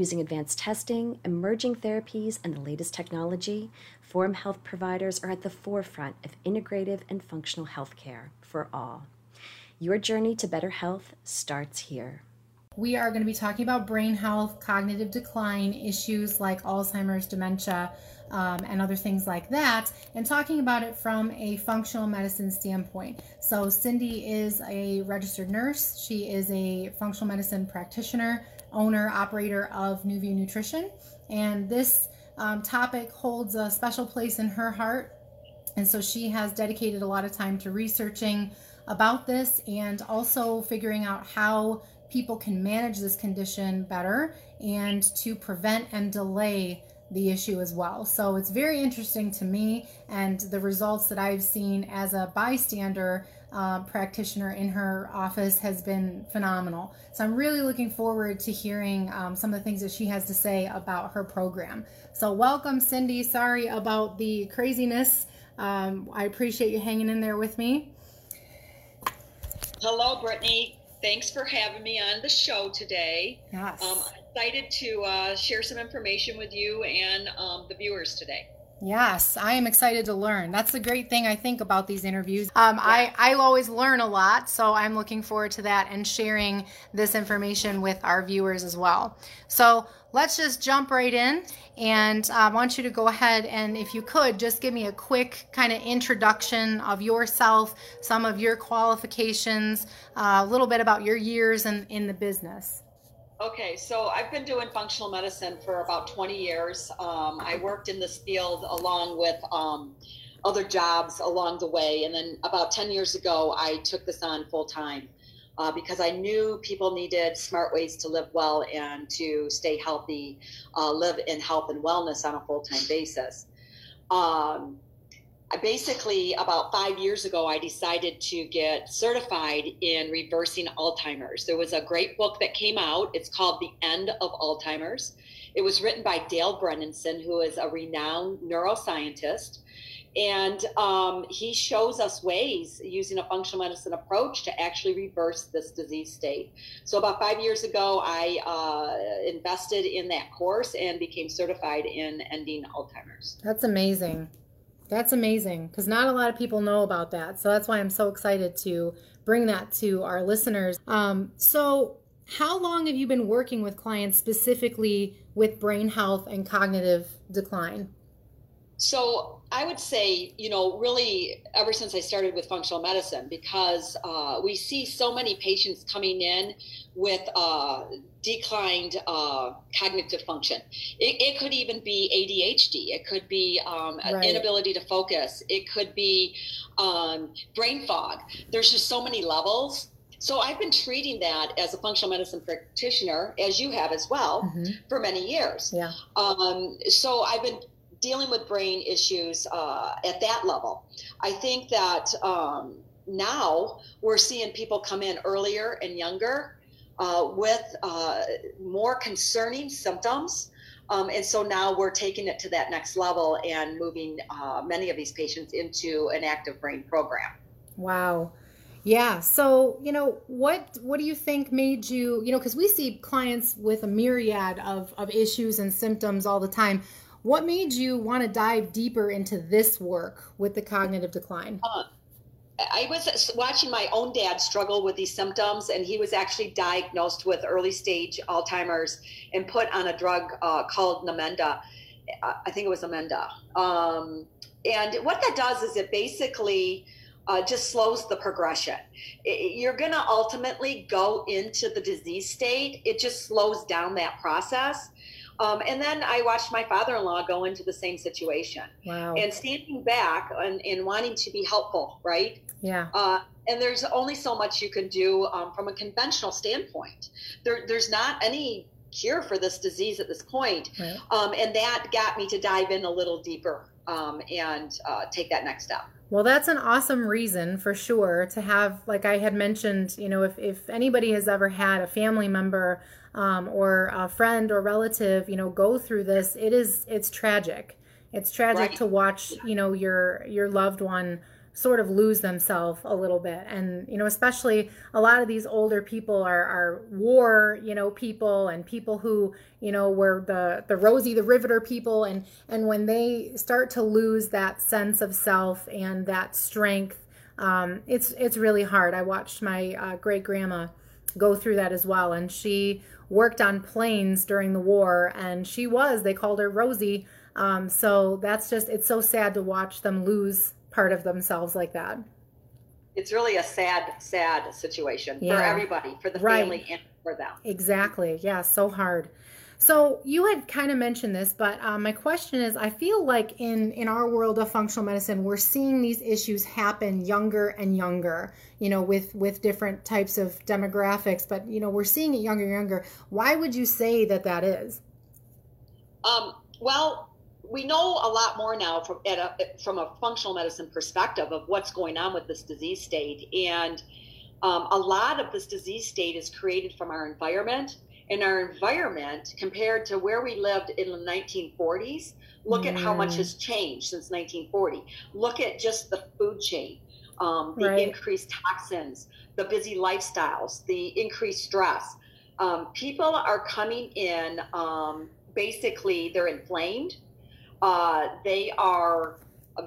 Using advanced testing, emerging therapies, and the latest technology, Forum Health providers are at the forefront of integrative and functional healthcare for all. Your journey to better health starts here. We are going to be talking about brain health, cognitive decline, issues like Alzheimer's, dementia, um, and other things like that, and talking about it from a functional medicine standpoint. So, Cindy is a registered nurse, she is a functional medicine practitioner owner operator of New View Nutrition. And this um, topic holds a special place in her heart. And so she has dedicated a lot of time to researching about this and also figuring out how people can manage this condition better and to prevent and delay the issue as well. So it's very interesting to me, and the results that I've seen as a bystander uh, practitioner in her office has been phenomenal. So I'm really looking forward to hearing um, some of the things that she has to say about her program. So, welcome, Cindy. Sorry about the craziness. Um, I appreciate you hanging in there with me. Hello, Brittany. Thanks for having me on the show today. Yes. Um, excited to uh, share some information with you and um, the viewers today. Yes, I am excited to learn. That's the great thing I think about these interviews. Um, I I always learn a lot, so I'm looking forward to that and sharing this information with our viewers as well. So let's just jump right in, and uh, I want you to go ahead and, if you could, just give me a quick kind of introduction of yourself, some of your qualifications, uh, a little bit about your years in in the business. Okay, so I've been doing functional medicine for about 20 years. Um, I worked in this field along with um, other jobs along the way. And then about 10 years ago, I took this on full time uh, because I knew people needed smart ways to live well and to stay healthy, uh, live in health and wellness on a full time basis. Um, I basically about five years ago i decided to get certified in reversing alzheimer's. There was a great book that came out. It's called the end of alzheimer's. It was written by dale bredesen who is a renowned neuroscientist. And um, he shows us ways using a functional medicine approach to actually reverse this disease state. So about five years ago i uh, invested in that course and became certified in ending alzheimer's. That's amazing that's amazing because not a lot of people know about that. So that's why I'm so excited to bring that to our listeners. Um, so, how long have you been working with clients specifically with brain health and cognitive decline? So, I would say, you know, really ever since I started with functional medicine, because uh, we see so many patients coming in with uh, declined uh, cognitive function. It, it, could even be ADHD. It could be um, right. inability to focus. It could be um, brain fog. There's just so many levels. So I've been treating that as a functional medicine practitioner, as you have as well, mm-hmm. for many years. Yeah. Um, so I've been dealing with brain issues uh, at that level. I think that um, now we're seeing people come in earlier and younger uh, with uh, more concerning symptoms. Um, and so now we're taking it to that next level and moving uh, many of these patients into an active brain program. Wow. Yeah. So, you know, what what do you think made you, you know, because we see clients with a myriad of, of issues and symptoms all the time. What made you want to dive deeper into this work with the cognitive decline? Uh, I was watching my own dad struggle with these symptoms, and he was actually diagnosed with early stage Alzheimer's and put on a drug uh, called Namenda. I think it was Namenda. Um, and what that does is it basically uh, just slows the progression. It, you're going to ultimately go into the disease state, it just slows down that process. Um, and then I watched my father in law go into the same situation. Wow. And standing back and, and wanting to be helpful, right? Yeah. Uh, and there's only so much you can do um, from a conventional standpoint. There, there's not any cure for this disease at this point. Right. Um, and that got me to dive in a little deeper um, and uh, take that next step. Well, that's an awesome reason for sure to have, like I had mentioned, you know, if, if anybody has ever had a family member um, or a friend or relative, you know, go through this, it is, it's tragic. It's tragic right. to watch, you know, your, your loved one sort of lose themselves a little bit and you know especially a lot of these older people are are war you know people and people who you know were the the rosie the riveter people and and when they start to lose that sense of self and that strength um, it's it's really hard i watched my uh, great grandma go through that as well and she worked on planes during the war and she was they called her rosie um, so that's just it's so sad to watch them lose part of themselves like that. It's really a sad, sad situation yeah. for everybody, for the right. family and for them. Exactly. Yeah, so hard. So you had kind of mentioned this, but um, my question is: I feel like in in our world of functional medicine, we're seeing these issues happen younger and younger. You know, with with different types of demographics, but you know, we're seeing it younger and younger. Why would you say that that is? Um, well, we know a lot more now from a, from a functional medicine perspective of what's going on with this disease state, and um, a lot of this disease state is created from our environment. And our environment, compared to where we lived in the 1940s, look mm. at how much has changed since 1940. Look at just the food chain, um, the right. increased toxins, the busy lifestyles, the increased stress. Um, people are coming in um, basically, they're inflamed uh, they are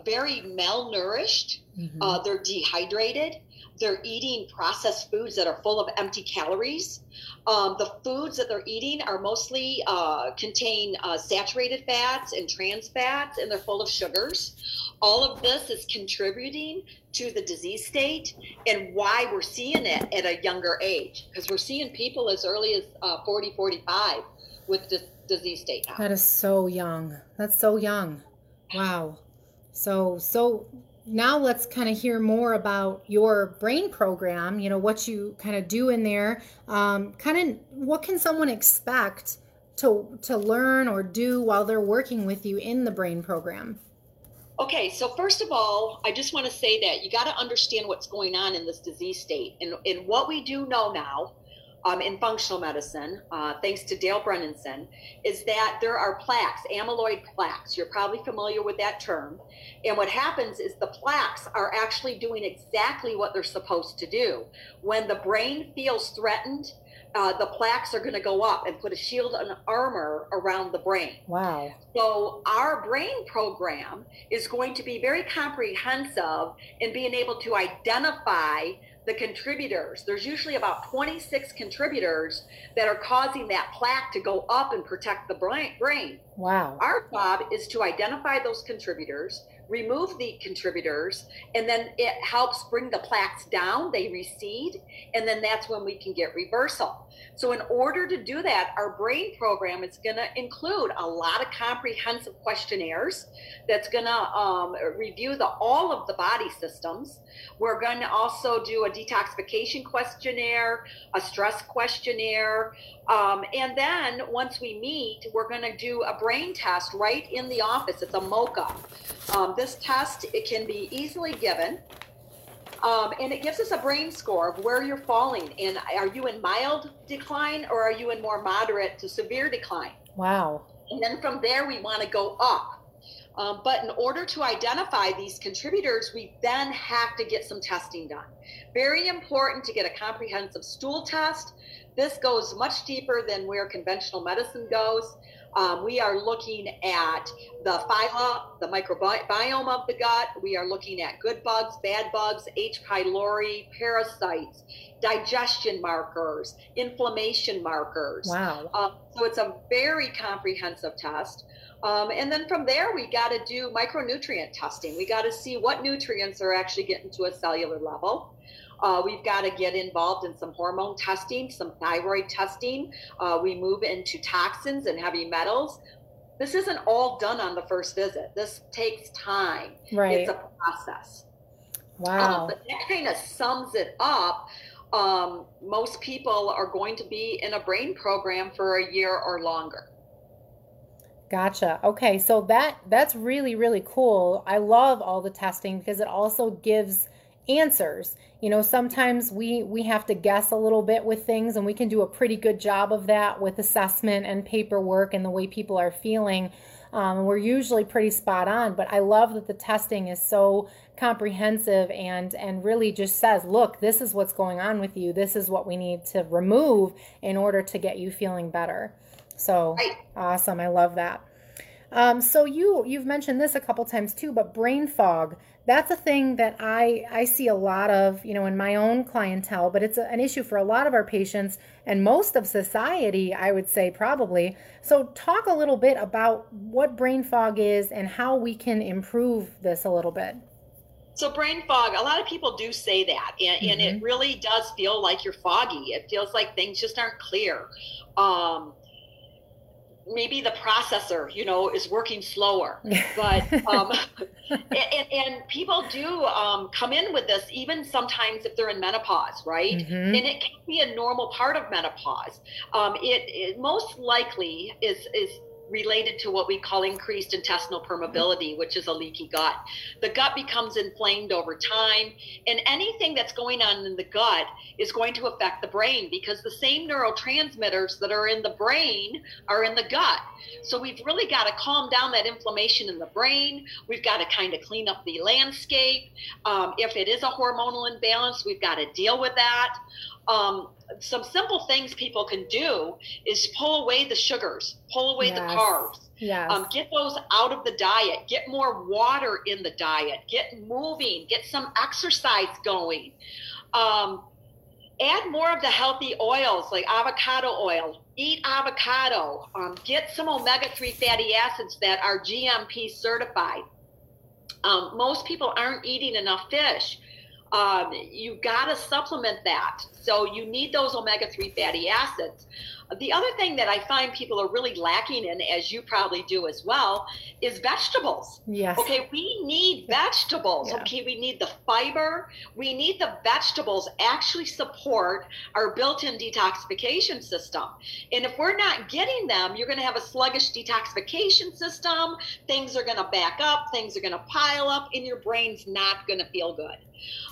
very malnourished. Mm-hmm. Uh, they're dehydrated. They're eating processed foods that are full of empty calories. Um, the foods that they're eating are mostly uh, contain uh, saturated fats and trans fats, and they're full of sugars. All of this is contributing to the disease state and why we're seeing it at a younger age because we're seeing people as early as uh, 40, 45 with this disease state now. That is so young. That's so young. Wow. So, so now let's kind of hear more about your brain program, you know, what you kind of do in there. Um, kind of what can someone expect to, to learn or do while they're working with you in the brain program? Okay, so first of all, I just want to say that you got to understand what's going on in this disease state. And, and what we do know now um, in functional medicine, uh, thanks to Dale Bredesen, is that there are plaques, amyloid plaques. You're probably familiar with that term. And what happens is the plaques are actually doing exactly what they're supposed to do. When the brain feels threatened, uh, the plaques are going to go up and put a shield and armor around the brain. Wow. So, our brain program is going to be very comprehensive in being able to identify the contributors. There's usually about 26 contributors that are causing that plaque to go up and protect the brain. Wow. Our job is to identify those contributors, remove the contributors, and then it helps bring the plaques down. They recede, and then that's when we can get reversal. So, in order to do that, our brain program is going to include a lot of comprehensive questionnaires that's going to um, review the all of the body systems. We're going to also do a detoxification questionnaire, a stress questionnaire, um, and then once we meet, we're going to do a brain test right in the office. It's a MOCA. Um, this test it can be easily given. Um, and it gives us a brain score of where you're falling. And are you in mild decline or are you in more moderate to severe decline? Wow. And then from there, we want to go up. Um, but in order to identify these contributors, we then have to get some testing done. Very important to get a comprehensive stool test. This goes much deeper than where conventional medicine goes. Um, we are looking at the phyla, the microbiome of the gut. We are looking at good bugs, bad bugs, H. pylori, parasites, digestion markers, inflammation markers. Wow. Um, so it's a very comprehensive test. Um, and then from there, we got to do micronutrient testing. We got to see what nutrients are actually getting to a cellular level. Uh, we've got to get involved in some hormone testing, some thyroid testing. Uh, we move into toxins and heavy metals. This isn't all done on the first visit. This takes time. Right. It's a process. Wow. Um, but that kind of sums it up. Um, most people are going to be in a brain program for a year or longer. Gotcha. Okay, so that that's really really cool. I love all the testing because it also gives answers. You know, sometimes we we have to guess a little bit with things and we can do a pretty good job of that with assessment and paperwork and the way people are feeling. Um, we're usually pretty spot on, but I love that the testing is so comprehensive and and really just says, look, this is what's going on with you. This is what we need to remove in order to get you feeling better. So right. awesome. I love that. Um, so you you've mentioned this a couple times too, but brain fog that's a thing that I I see a lot of you know in my own clientele, but it's a, an issue for a lot of our patients and most of society. I would say probably. So talk a little bit about what brain fog is and how we can improve this a little bit. So brain fog, a lot of people do say that, and, mm-hmm. and it mm-hmm. really does feel like you're foggy. It feels like things just aren't clear. Um, maybe the processor you know is working slower. But um, and, and, people do um, come in with this even sometimes if they're in menopause right? Mm-hmm. and it can be a normal part of menopause. Um, it, it most likely is is related to what we call increased intestinal permeability, which is a leaky gut. The gut becomes inflamed over time, and anything that's going on in the gut is going to affect the brain because the same neurotransmitters that are in the brain are in the gut. So we've really got to calm down that inflammation in the brain. We've got to kind of clean up the landscape. Um, if it is a hormonal imbalance, we've got to deal with that um, some simple things people can do is pull away the sugars, pull away yes. the carbs. Yes. Um, get those out of the diet. Get more water in the diet. Get moving. Get some exercise going. Um, add more of the healthy oils like avocado oil. Eat avocado. Um, get some omega 3 fatty acids that are GMP certified. Um, most people aren't eating enough fish um, you got to supplement that. So you need those omega 3 fatty acids. The other thing that I find people are really lacking in, as you probably do as well, is vegetables. Yes. Okay, we need vegetables. Yeah. Okay, we need the fiber. We need the vegetables actually support our built-in detoxification system. And if we're not getting them, you're going to have a sluggish detoxification system. Things are going to back up. Things are going to pile up, and your brain's not going to feel good.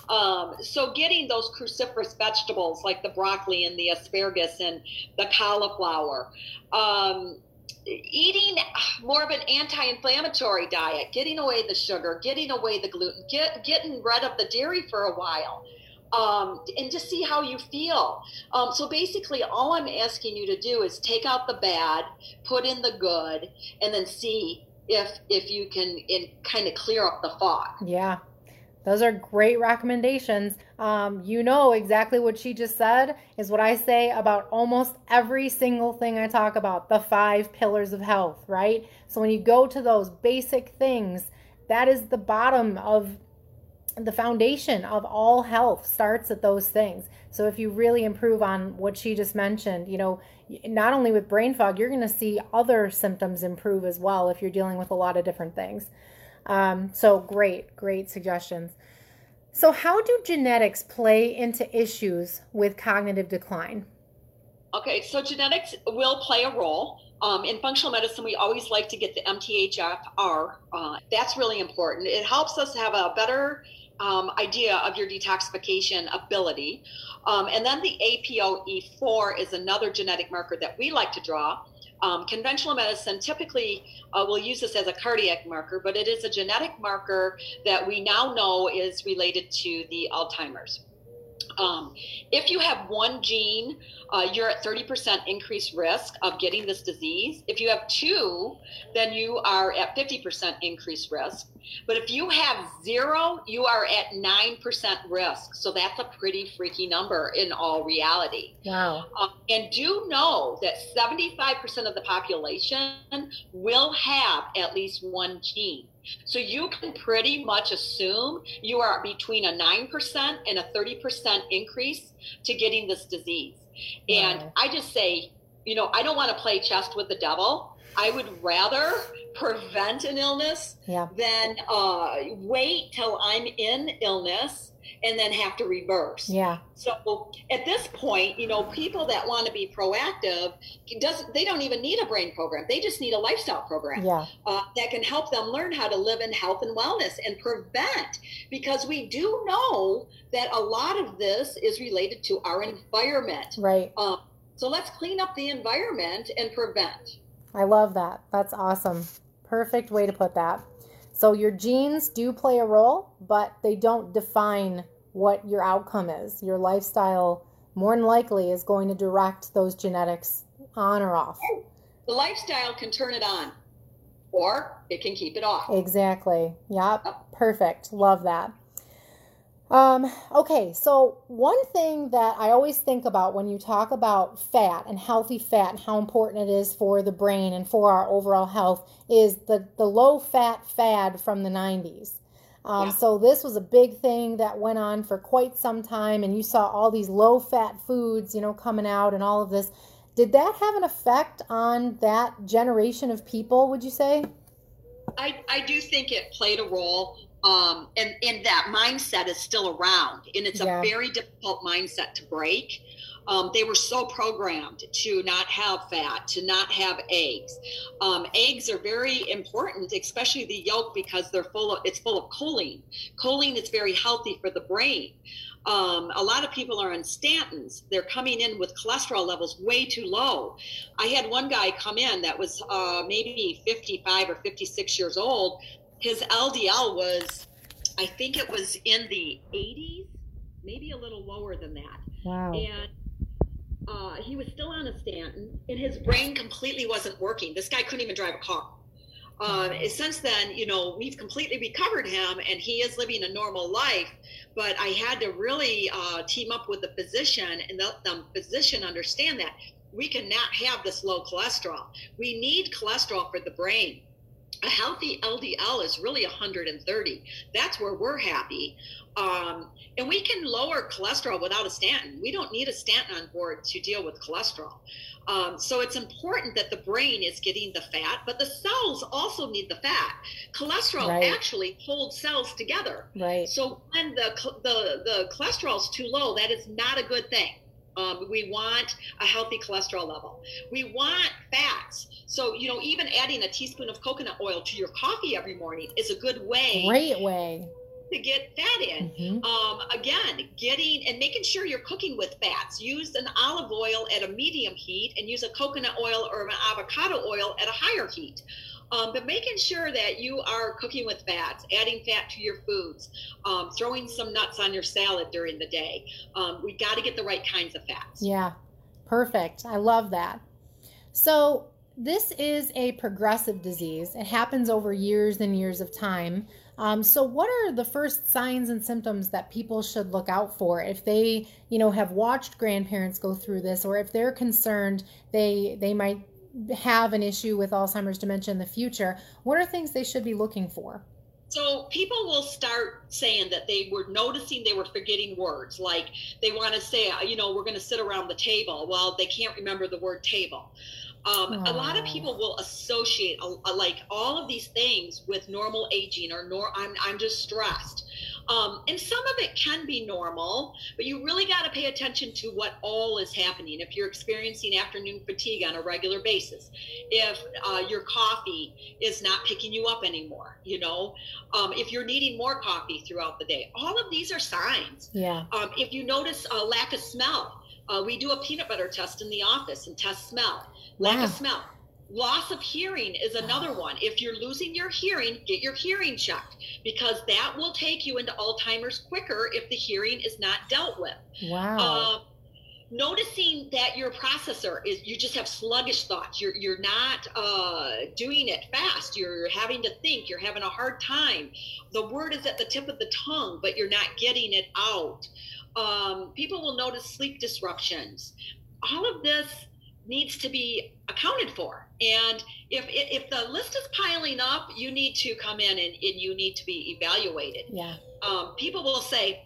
Um, so getting those cruciferous vegetables like the broccoli and the asparagus and the cauliflower. Um, eating more of an anti-inflammatory diet, getting away the sugar, getting away the gluten, get, getting rid of the dairy for a while. Um, and just see how you feel. Um, so basically, all I'm asking you to do is take out the bad, put in the good, and then see if if you can in, kind of clear up the fog. Yeah, those are great recommendations. Um, you know exactly what she just said is what I say about almost every single thing I talk about the five pillars of health, right? So when you go to those basic things, that is the bottom of the foundation of all health starts at those things. So if you really improve on what she just mentioned, you know, not only with brain fog, you're going to see other symptoms improve as well if you're dealing with a lot of different things. Um, so great, great suggestions. So, how do genetics play into issues with cognitive decline? Okay, so genetics will play a role. Um, in functional medicine, we always like to get the MTHFR. Uh, that's really important. It helps us have a better um, idea of your detoxification ability. Um, and then the APOE4 is another genetic marker that we like to draw. Um, conventional medicine typically uh, will use this as a cardiac marker, but it is a genetic marker that we now know is related to the Alzheimer's. Um, if you have one gene, uh, you're at 30% increased risk of getting this disease. If you have two, then you are at 50% increased risk. But if you have zero, you are at 9% risk. So that's a pretty freaky number in all reality. Wow. Uh, and do know that 75% of the population will have at least one gene. So you can pretty much assume you are between a 9% and a 30% increase to getting this disease. And. I just say, you know, I don't want to play chess with the devil. I would rather prevent an illness yeah. than uh, wait till I'm in illness and then have to reverse. Yeah. So at this point, you know, people that want to be proactive doesn't they don't even need a brain program. They just need a lifestyle program Yeah. uh, that can help them learn how to live in health and wellness and prevent because we do know that a lot of this is related to our environment. Right. Um, so let's clean up the environment and prevent. I love that. That's awesome. Perfect way to put that. So your genes do play a role, but they don't define what your outcome is. Your lifestyle more than likely is going to direct those genetics on or off. The lifestyle can turn it on, or it can keep it off. Exactly. Yep. Perfect. Love that. Um, okay, so one thing that I always think about when you talk about fat and healthy fat and how important it is for the brain and for our overall health is the, the low fat fad from the 90s. Um, Yeah. So, this was a big thing that went on for quite some time, and you saw all these low fat foods, you know, coming out and all of this. Did that have an effect on that generation of people, would you say? I, I do think it played a role. Um, and, and that mindset is still around, and it's Yeah. a very difficult mindset to break. Um, they were so programmed to not have fat, to not have eggs. Um, eggs are very important, especially the yolk, because they're full of it's full of choline. Choline is very healthy for the brain. Um, a lot of people are on statins. They're coming in with cholesterol levels way too low. I had one guy come in that was uh, maybe 55 or 56 years old. His LDL was, I think it was in the 80s, maybe a little lower than that. Wow. And uh, he was still on a statin, and his brain completely wasn't working. This guy couldn't even drive a car. Uh, since then, you know, we've completely recovered him, and he is living a normal life. But I had to really uh, team up with the physician and let the physician understand that we cannot have this low cholesterol. We need cholesterol for the brain. A healthy LDL is really 130. That's where we're happy. Um, and we can lower cholesterol without a statin. We don't need a statin on board to deal with cholesterol. Um, so it's important that the brain is getting the fat, but the cells also need the fat. Cholesterol Right. actually holds cells together. Right. So when the the the cholesterol is too low, that is not a good thing. Um, we want a healthy cholesterol level. We want fats. So you know, even adding a teaspoon of coconut oil to your coffee every morning is a good way Great way. to get fat in. Mhm. Um, again, getting and making sure you're cooking with fats. Use an olive oil at a medium heat and use a coconut oil or an avocado oil at a higher heat. Um, but making sure that you are cooking with fats, adding fat to your foods, um, throwing some nuts on your salad during the day. Um, we got to get the right kinds of fats. Yeah, perfect. I love that. So, this is a progressive disease. It happens over years and years of time. Um, so, what are the first signs and symptoms that people should look out for if they, you know, have watched grandparents go through this, or if they're concerned they they might have an issue with Alzheimer's dementia in the future? What are things they should be looking for? So people will start saying that they were noticing they were forgetting words. Like they want to say, uh, you know, we're going to sit around the table. Well, they can't remember the word table. Um, a lot of people will associate a, a- like all of these things with normal aging or nor I'm I'm just stressed. Um, and some of it can be normal, but you really got to pay attention to what all is happening. If you're experiencing afternoon fatigue on a regular basis, if uh, your coffee is not picking you up anymore, you know, um, if you're needing more coffee throughout the day, all of these are signs. Yeah. Um, if you notice a lack of smell, uh, we do a peanut butter test in the office and test smell. Lack Wow. of smell. Loss of hearing is another one. If you're losing your hearing, get your hearing checked because that will take you into Alzheimer's quicker if the hearing is not dealt with. Wow. Uh, noticing that your processor is you just have sluggish thoughts you're you're not uh, doing it fast you're having to think you're having a hard time the word is at the tip of the tongue but you're not getting it out um, people will notice sleep disruptions all of this needs to be accounted for and if if the list is piling up you need to come in and, and you need to be evaluated yeah. um, people will say,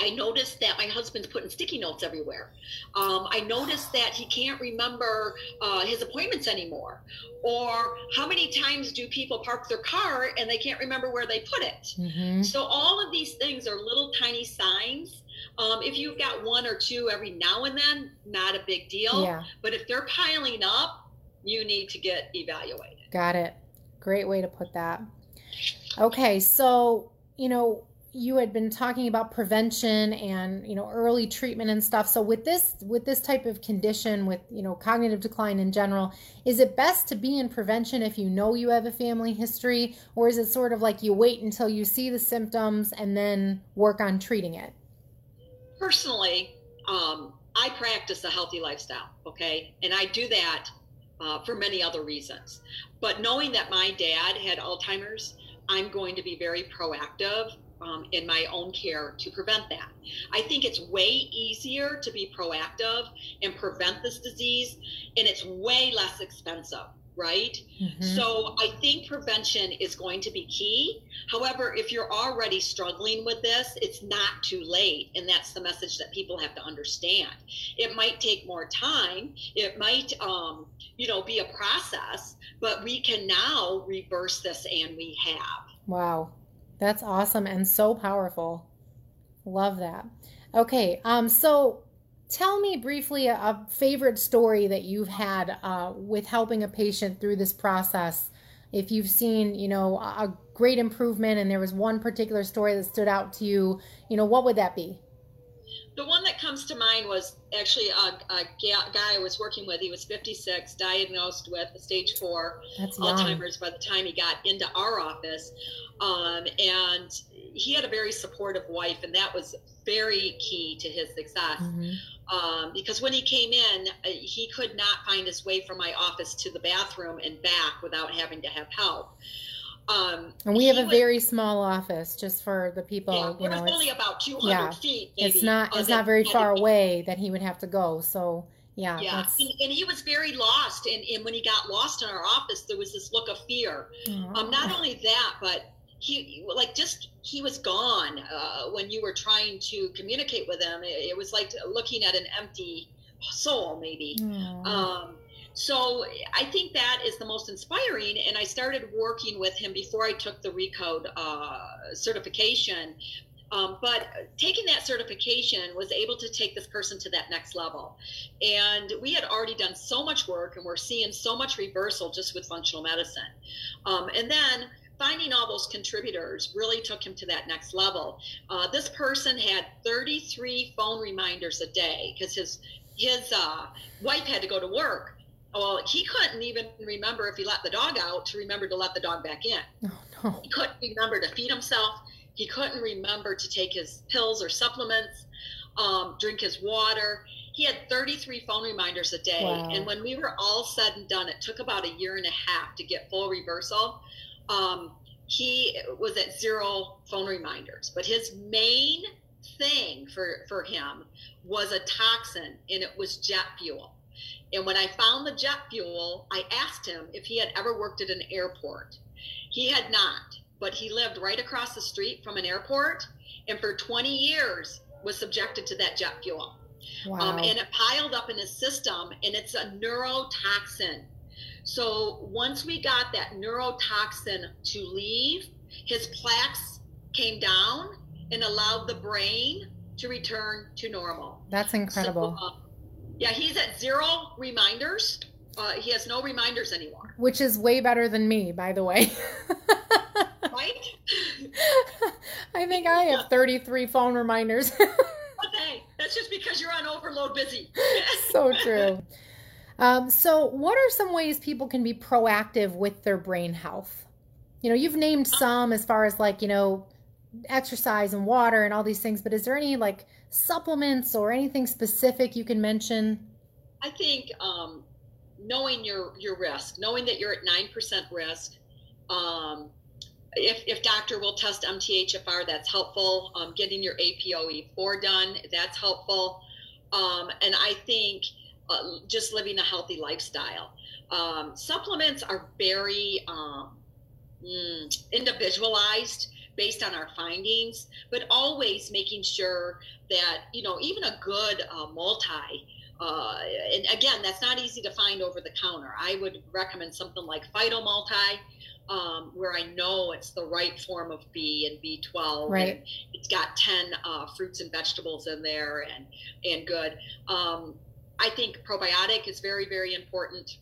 I noticed that my husband's putting sticky notes everywhere. Um, I noticed that he can't remember uh, his appointments anymore. Or how many times do people park their car and they can't remember where they put it? Mm-hmm. So, all of these things are little tiny signs. Um, if you've got one or two every now and then, not a big deal. Yeah. But if they're piling up, you need to get evaluated. Got it. Great way to put that. Okay, so, you know, you had been talking about prevention and you know early treatment and stuff so with this with this type of condition with you know cognitive decline in general is it best to be in prevention if you know you have a family history or is it sort of like you wait until you see the symptoms and then work on treating it personally um, i practice a healthy lifestyle okay and i do that uh, for many other reasons but knowing that my dad had alzheimer's i'm going to be very proactive um, in my own care to prevent that. I think it's way easier to be proactive and prevent this disease, and it's way less expensive, right? Mm-hmm. So I think prevention is going to be key. However, if you're already struggling with this, it's not too late. And that's the message that people have to understand. It might take more time, it might, um, you know, be a process, but we can now reverse this, and we have. Wow. That's awesome and so powerful. Love that. Okay, um, so tell me briefly a, a favorite story that you've had uh, with helping a patient through this process. If you've seen, you know, a great improvement and there was one particular story that stood out to you, you know, what would that be? The one that comes to mind was actually a, a guy I was working with. He was 56, diagnosed with stage four That's Alzheimer's by the time he got into our office. Um, and he had a very supportive wife, and that was very key to his success. Mm-hmm. Um, because when he came in, uh, he could not find his way from my office to the bathroom and back without having to have help. Um, and we have a was, very small office, just for the people. Yeah, you know, it's only about 200 yeah, feet. Maybe, it's not. It's not very far away that he would have to go. So yeah, yeah, and, and, he was very lost. And, and when he got lost in our office, there was this look of fear. Um, not only that, but he like just he was gone uh, when you were trying to communicate with him. It, it, was like looking at an empty soul, maybe. Um, so I think that is the most inspiring. And I started working with him before I took the Recode uh, certification. Um, but taking that certification was able to take this person to that next level. And we had already done so much work and we're seeing so much reversal just with functional medicine. Um, and then finding all those contributors really took him to that next level. Uh, this person had 33 phone reminders a day because his his uh, wife had to go to work well, he couldn't even remember if he let the dog out to remember to let the dog back in. Oh, no. He couldn't remember to feed himself. He couldn't remember to take his pills or supplements, um, drink his water. He had 33 phone reminders a day. Wow. And when we were all said and done, it took about a year and a half to get full reversal. Um, he was at zero phone reminders. But his main thing for, for him was a toxin, and it was jet fuel. And when I found the jet fuel, I asked him if he had ever worked at an airport. He had not, but he lived right across the street from an airport and for 20 years was subjected to that jet fuel. Wow. Um, and it piled up in his system and it's a neurotoxin. So once we got that neurotoxin to leave, his plaques came down and allowed the brain to return to normal. That's incredible. So, uh, yeah, he's at zero reminders. Uh, he has no reminders anymore. Which is way better than me, by the way. right? I think I have 33 phone reminders. okay, that's just because you're on overload busy. so true. Um, so, what are some ways people can be proactive with their brain health? You know, you've named uh, some as far as like, you know, exercise and water and all these things, but is there any like supplements or anything specific you can mention? I think um, knowing your your risk, knowing that you're at nine percent risk. Um, if, if doctor will test MTHFR, that's helpful. Um, getting your APOE4 done, that's helpful. Um, and I think uh, just living a healthy lifestyle. Um, supplements are very um, mm, individualized based on our findings, but always making sure that, you know, even a good uh, multi, uh, and again, that's not easy to find over the counter. I would recommend something like Phyto Multi, um, where I know it's the right form of B and B12. Right. And it's got 10 uh, fruits and vegetables in there and, and good. Um, I think probiotic is very, very important.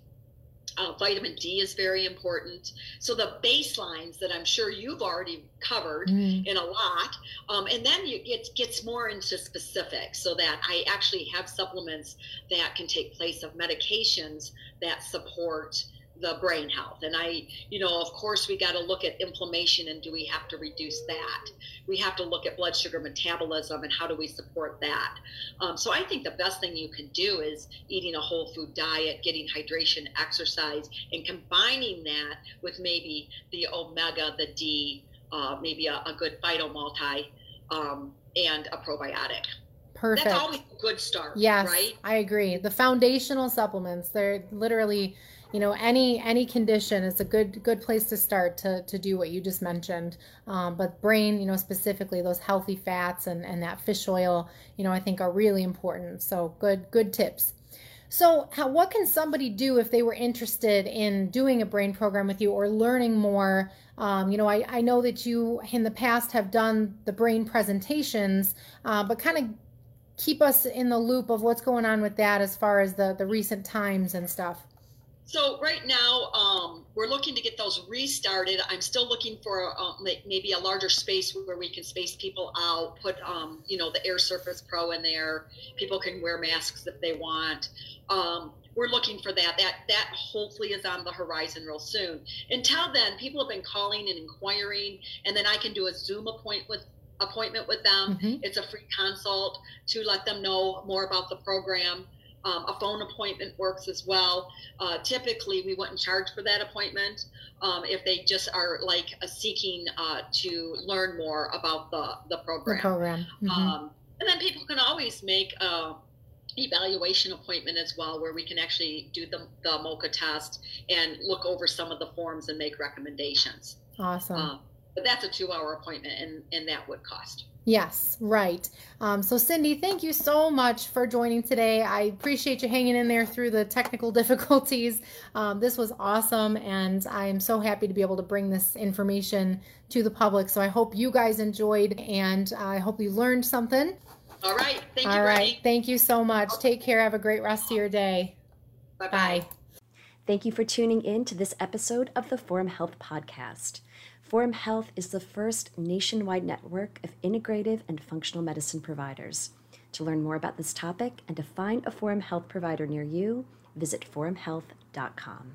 Uh, vitamin D is very important. So the baselines that I'm sure you've already covered mm. in a lot, um, and then you, it gets more into specifics, so that I actually have supplements that can take place of medications that support the brain health. And I, you know, of course, we got to look at inflammation and do we have to reduce that? We have to look at blood sugar metabolism and how do we support that? Um, so I think the best thing you can do is eating a whole food diet, getting hydration, exercise, and combining that with maybe the omega, the D, uh, maybe a, a, good phyto multi, um, and a probiotic. Perfect. That's always a good start. Yes, right. I agree. The foundational supplements, they're literally you know any any condition is a good good place to start to to do what you just mentioned. Um, but brain you know specifically those healthy fats and and that fish oil you know i think are really important. So good good tips. So how, what can somebody do if they were interested in doing a brain program with you or learning more? Um, you know I, I know that you in the past have done the brain presentations uh, but kind of keep us in the loop of what's going on with that as far as the the recent times and stuff so right now, um, we're looking to get those restarted. I'm still looking for uh, maybe a larger space where we can space people out. Put um, you know the Air Surface Pro in there. People can wear masks if they want. Um, we're looking for that. That that hopefully is on the horizon real soon. Until then, people have been calling and inquiring, and then I can do a Zoom appointment with appointment with them. Mm-hmm. It's a free consult to let them know more about the program. Um, a phone appointment works as well. Uh, typically, we wouldn't charge for that appointment um, if they just are like seeking uh, to learn more about the, the program. The program. Mm-hmm. Um, and then people can always make a evaluation appointment as well, where we can actually do the, the MOCA test and look over some of the forms and make recommendations. Awesome. Uh, but that's a two hour appointment, and, and that would cost. Yes, right. Um, so, Cindy, thank you so much for joining today. I appreciate you hanging in there through the technical difficulties. Um, this was awesome, and I'm so happy to be able to bring this information to the public. So, I hope you guys enjoyed, and I hope you learned something. All right. Thank you. All right. Thank you so much. Take care. Have a great rest of your day. Bye-bye. Bye. Thank you for tuning in to this episode of the Forum Health Podcast. Forum Health is the first nationwide network of integrative and functional medicine providers. To learn more about this topic and to find a Forum Health provider near you, visit forumhealth.com.